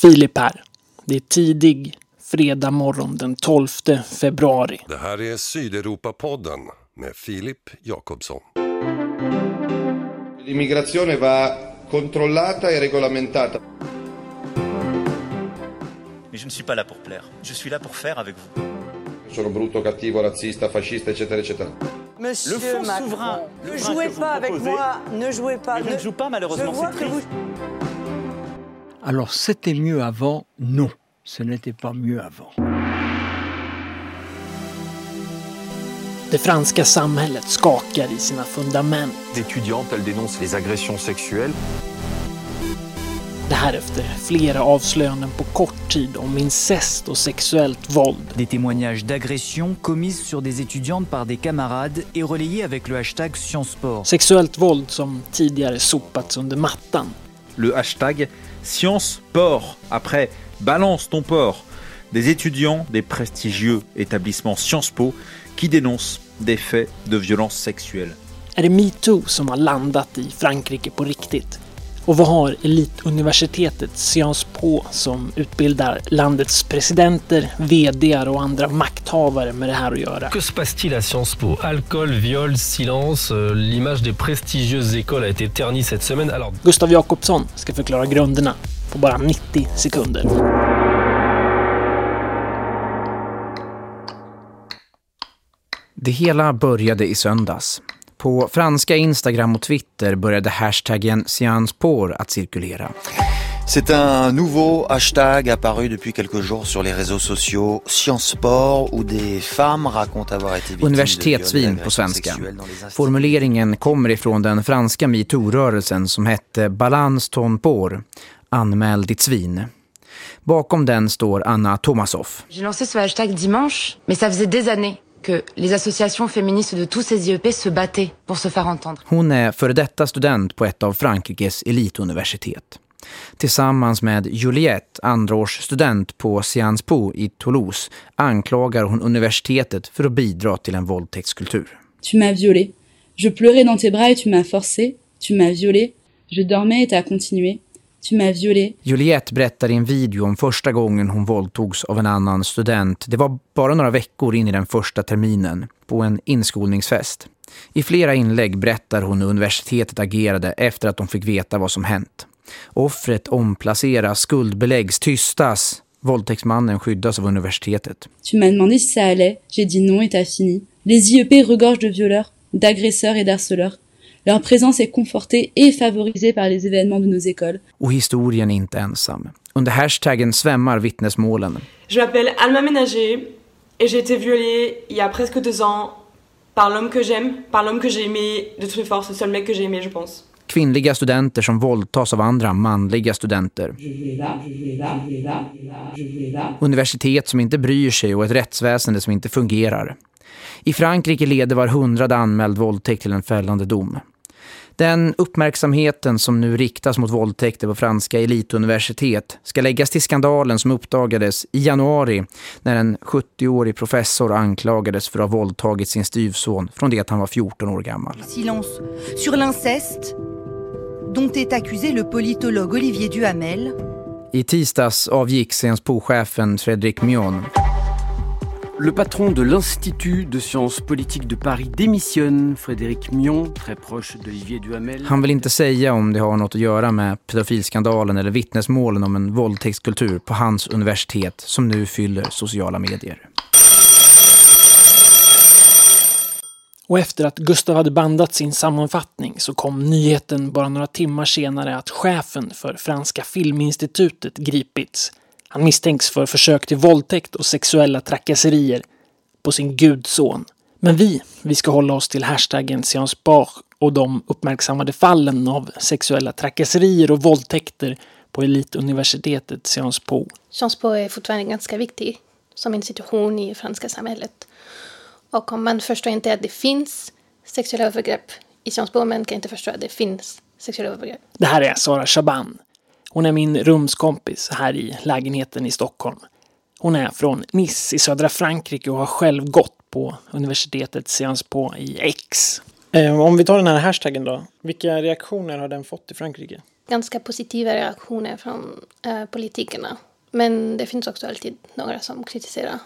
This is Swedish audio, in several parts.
Filip här. Det är tidig fredag morgon den 12 februari. Det här är Sydeuropa-podden med Filip Jakobsson. L'immigrazione va controllata e regolamentata. Mais je ne suis pas là pour plaire. Je suis là pour faire avec vous. Sono brutto, cattivo, razzista, fascista, eccetera, eccetera. Monsieur Le fonds Macron, souverain, ne le jouez pas avec moi, ne jouez pas. Mais je ne joue pas, malheureusement, c'est que vous... Alors c'était mieux avant Non, ce n'était pas mieux avant. Det franska samhället skakar i sina fundament. D'étudiantes, elle dénonce les agressions sexuelles. Det här efter flera avslöjanden på kort tid om incest och sexuellt våld. Des témoignages d'agressions commises sur des étudiantes par des camarades et relayés avec le hashtag ScienceSport. Sexuellt våld som tidigare sopats under mattan. le hashtag Science Port. Après, balance ton port. Des étudiants des prestigieux établissements Sciences Po qui dénoncent des faits de violence sexuelle. Metoo Frankrike riktigt? Och vad har elituniversitetet Sciences Po som utbildar landets presidenter, VDar och andra makthavare med det här att göra? Que se passe-t-il à Sciences Po Alcool, viol, silence, euh, l'image des prestigieuses écoles a été ternie cette semaine. Alors, Gustav Jakobsson ska förklara grunderna på bara 90 sekunder. Det hela började i söndags. På franska Instagram och Twitter började hashtaggen Science Pour att cirkulera. C'est un nouveau hashtag apparu depuis quelques jours sur les réseaux sociaux Science Sport où des femmes racontent avoir été victimes Universitetsvin på svenska. Formuleringen kommer ifrån den franska MeToo-rörelsen som hette Balance ton por, anmäl ditt svin. Bakom den står Anna Tomasoff. J'ai lancé ce hashtag dimanche, mais ça faisait des années que les associations féministes de tous ces IEP se battaient pour se faire entendre. Hon är före detta student på ett av Frankrikes elituniversitet. Tillsammans med Juliette, andraårsstudent på Sciences Po i Toulouse, anklagar hon universitetet för att bidra till en våldtäktskultur. Tu m'as violée. Je pleurais dans tes bras et tu m'as forcé. Tu m'as violée. Je dormais et t'as continué. Tu m'as violée. Juliette berättar i en video om första gången hon våldtogs av en annan student. Det var bara några veckor in i den första terminen, på en inskolningsfest. I flera inlägg berättar hon hur universitetet agerade efter att de fick veta vad som hänt. Offret omplaceras, skuldbeläggs, tystas. Våldtäktsmannen skyddas av universitetet. Tu m'as demandé si ça allait. J'ai dit non et t'as fini. Les IEP regorgent de violeurs, d'agresseurs et d'harceleurs. Leur présence est confortée et favorisée par les événements de nos écoles. Och historien är inte ensam. Under hashtaggen svämmar vittnesmålen. Je m'appelle Alma Ménager et j'ai été violée il y a presque deux ans par l'homme que j'aime, par l'homme que j'ai aimé de toutes mes forces, le seul mec que j'ai aimé je pense. Kvinnliga studenter som våldtas av andra manliga studenter. Universitet som inte bryr sig och ett rättsväsende som inte fungerar. I Frankrike leder var hundrade anmäld våldtäkt till en fällande dom. Den uppmärksamheten som nu riktas mot våldtäkter på franska elituniversitet ska läggas till skandalen som uppdagades i januari när en 70-årig professor anklagades för att ha våldtagit sin styvson från det att han var 14 år gammal. Silence sur l'inceste dont est accusé le politologue Olivier Duhamel. I tisdags avgick Sciences Po-chefen Frédéric Mion. Le patron de l'Institut de sciences politiques de Paris démissionne, Frédéric Mion, très proche d'Olivier Duhamel. Han vill inte säga om det har något att göra med pedofilskandalen eller vittnesmålen om en våldtäktskultur på hans universitet som nu fyller sociala medier. Och efter att Gustav hade bandat sin sammanfattning så kom nyheten bara några timmar senare att chefen för Franska Filminstitutet gripits. Han misstänks för försök till våldtäkt och sexuella trakasserier på sin gudson. Men vi, vi ska hålla oss till hashtaggen Po och de uppmärksammade fallen av sexuella trakasserier och våldtäkter på elituniversitetet Sciences Po. Sciences Po är fortfarande ganska viktig som institution i franska samhället. Och om man förstår inte att det finns sexuella övergrepp i Sciences Po, man kan inte förstå att det finns sexuella övergrepp. Det här är Sara Shaban. Hon är min rumskompis här i lägenheten i Stockholm. Hon är från Nice i södra Frankrike och har själv gått på universitetet Sciences Po i X. Eh, om vi tar den här hashtaggen då. Vilka reaktioner har den fått i Frankrike? ganska positiva reaktioner från äh, politikerna. Men det finns också alltid några som kritiserar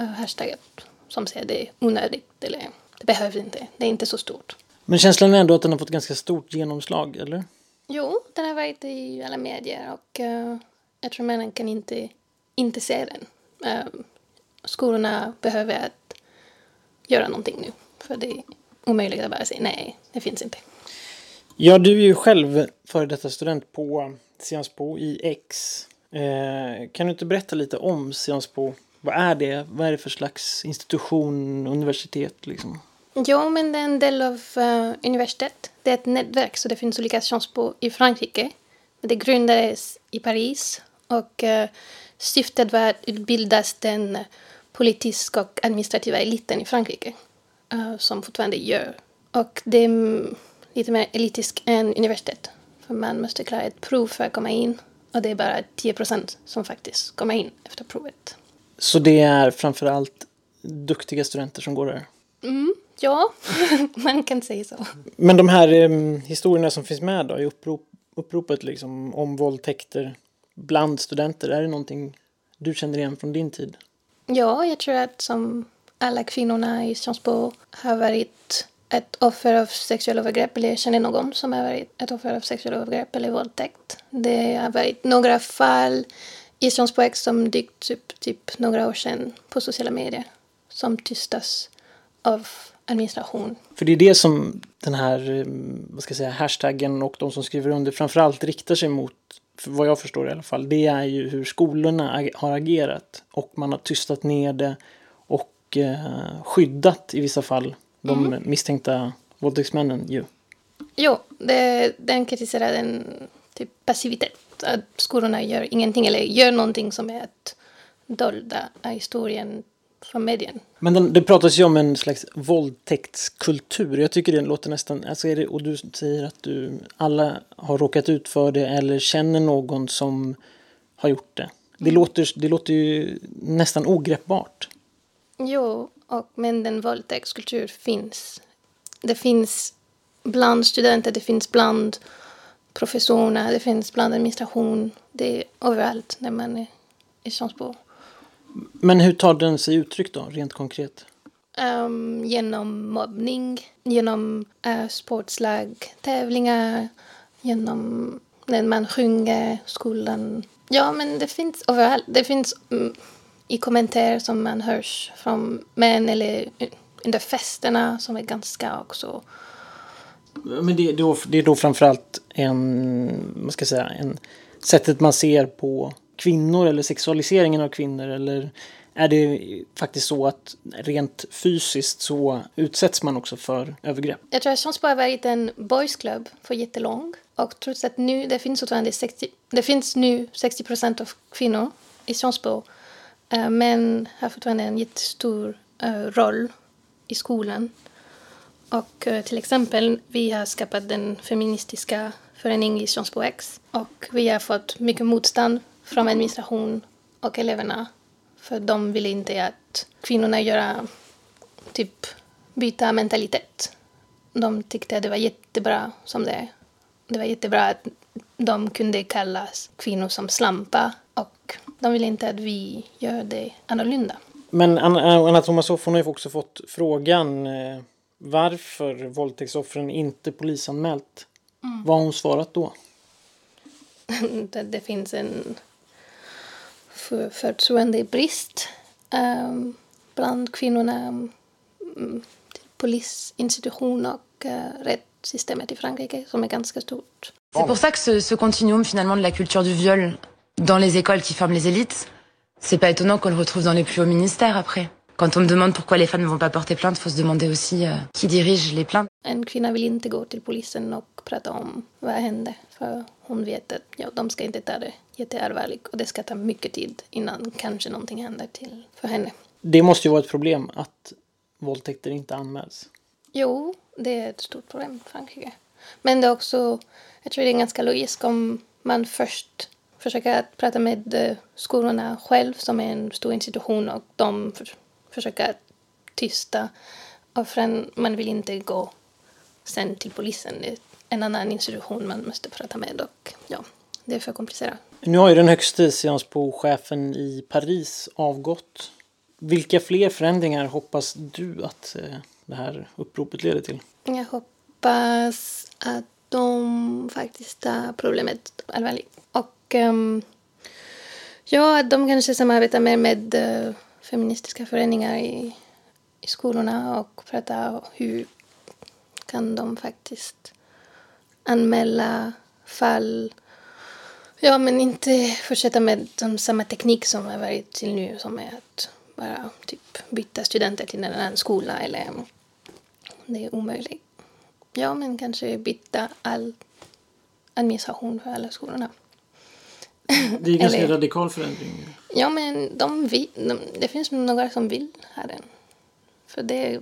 äh, hashtagget, som säger det är onödigt eller det behövs inte, det är inte så stort. Men känslan är ändå att den har fått ganska stort genomslag, eller? Jo, den har varit i alla medier och uh, jag tror männen kan inte, inte se den. Uh, skolorna behöver att göra någonting nu, för det är omöjligt att bara säga nej, det finns inte. Ja, du är ju själv före detta student på Sciences i X. Eh, kan du inte berätta lite om Sciences Vad är det? Vad är det för slags institution, universitet liksom? Jo, men det är en del av uh, universitet. Det är ett nätverk, så det finns olika Sciences i Frankrike. Det grundades i Paris och uh, syftet var att utbildas den politiska och administrativa eliten i Frankrike, uh, som fortfarande gör. Och det är lite mer elitiskt än universitet, för man måste klara ett prov för att komma in och det är bara 10 procent som faktiskt kommer in efter provet. Så det är framför allt duktiga studenter som går där? Mm, ja, man kan säga så. Men de här um, historierna som finns med då i upprop, uppropet liksom, om våldtäkter bland studenter, är det någonting du känner igen från din tid? Ja, jag tror att som alla kvinnorna i Sciences har varit ett offer av sexuella övergrepp eller känner någon som har varit ett offer av sexuella övergrepp eller våldtäkt. Det har varit några fall i Sciences som dykt upp typ några år sedan på sociala medier som tystas av administration. För det är det som den här eh, vad ska jag säga, hashtaggen och de som skriver under framförallt riktar sig mot, vad jag förstår i alla fall, det är ju hur skolorna har agerat och man har tystat ner det och eh, skyddat i vissa fall de mm. misstänkta våldtäktsmännen ju. Jo, det, den kritiserar en typ passivitet. Att skolorna gör ingenting eller gör någonting som är att dolda historien medien. Men den, det pratas ju om en slags våldtäktskultur. Jag tycker det låter nästan... Alltså är det, och du säger att du alla har råkat ut för det eller känner någon som har gjort det. Det, mm. låter, det låter ju nästan ogreppbart. Jo, och, men den våldtäktskultur finns. Det finns bland studenter, det finns bland professorerna, det finns bland administration. Det är överallt när man är i Schansbo. Men hur tar den sig uttryck då, rent konkret? Um, genom mobbning, genom uh, sportslag, tävlingar, genom när man sjunger skolan. Ja, men det finns överallt. Det finns um, i kommentarer som man hörs från män eller under festerna som är ganska också... Men det, är då, det är då framförallt en, vad ska jag säga, en, sättet man ser på kvinnor eller sexualiseringen av kvinnor eller är det faktiskt så att rent fysiskt så utsätts man också för övergrepp? Jag tror att Sonsbo har varit en boys club för jättelång och trots att nu det finns fortfarande 60, det finns nu 60 procent av kvinnor i Sonsbo eh, män har fortfarande en jättestor eh, roll i skolan. Och eh, till exempel, vi har skapat den feministiska föreningen i Sonsbo X och vi har fått mycket motstånd från administration och eleverna. För de vill inte att kvinnorna gör typ byta mentalitet. De tyckte att det var jättebra som det är. Det var jättebra att de kunde kallas kvinnor som slampa och de vill inte att vi gör det annorlunda. Men Anna Tomassoff har ju också fått frågan eh, varför våldtäktsoffren inte polisanmält. Mm. Vad har hon svarat då? det, det finns en C'est pour ça que ce, ce continuum finalement de la culture du viol dans les écoles qui forment les élites, c'est pas étonnant qu'on le retrouve dans les plus hauts ministères après. Quand on me demande pourquoi les femmes ne vont pas porter plainte, faut se demander aussi euh, qui dirige les plaintes. En kvinna vill inte gå till polisen och prata om vad hände. För hon vet att ja, de ska inte ta det jätteallvarligt och det ska ta mycket tid innan kanske någonting händer till för henne. Det måste ju vara ett problem att våldtäkter inte anmäls. Jo, det är ett stort problem i Frankrike. Men det är också, jag tror det är ganska logiskt om man först försöka prata med eh, skolorna själv som är en stor institution och de försöka tysta offren. Man vill inte gå sen till polisen. Det en annan institution man måste prata med och ja, det är för komplicerat. Nu har ju den högste chefen i Paris avgått. Vilka fler förändringar hoppas du att eh, det här uppropet leder till? Jag hoppas att de faktiskt tar problemet allvarligt. Och um, ja, att de kanske samarbetar mer med uh, feministiska föreningar i, i skolorna och pratar hur kan de faktiskt anmäla fall Ja, men inte fortsätta med de, samma teknik som har varit till nu som är att bara typ byta studenter till en annan skola eller det är omöjligt. Ja, men kanske byta all administration för alla skolorna. Det är en ganska radikal förändring. Ja, men de vill, de, det finns några som vill ha den. För det är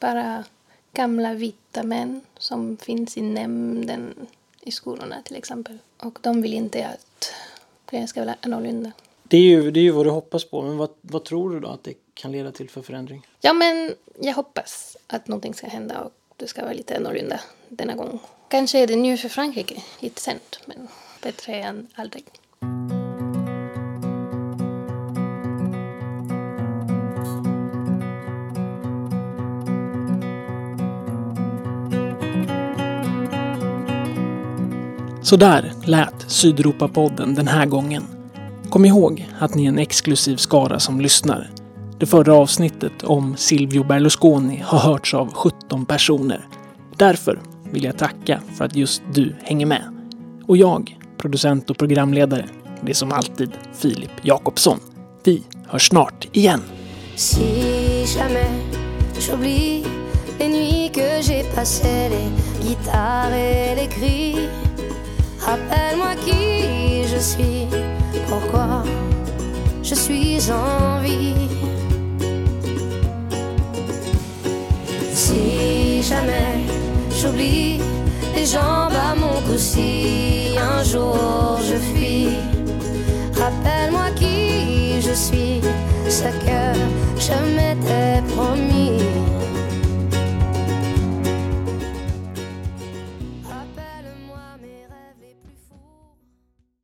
bara gamla vita män som finns i nämnden i skolorna till exempel. Och de vill inte att det ska vara annorlunda. Det är ju, det är ju vad du hoppas på, men vad, vad tror du då att det kan leda till för förändring? Ja, men jag hoppas att någonting ska hända och det ska vara lite annorlunda denna gång. Kanske är det nu för Frankrike, lite sent, men bättre än aldrig. Så där lät Sydeuropa-podden den här gången. Kom ihåg att ni är en exklusiv skara som lyssnar. Det förra avsnittet om Silvio Berlusconi har hörts av 17 personer. Därför vill jag tacka för att just du hänger med. Och jag, producent och programledare, det är som alltid Filip Jakobsson. Vi hörs snart igen. Si jamais j'oublie les nuits que j'ai passées, les guitares et les cris Rappelle-moi qui je suis, pourquoi je suis en vie. Si jamais j'oublie les jambes à mon cou, si un jour je fuis, rappelle-moi qui je suis, ce que je m'étais promis.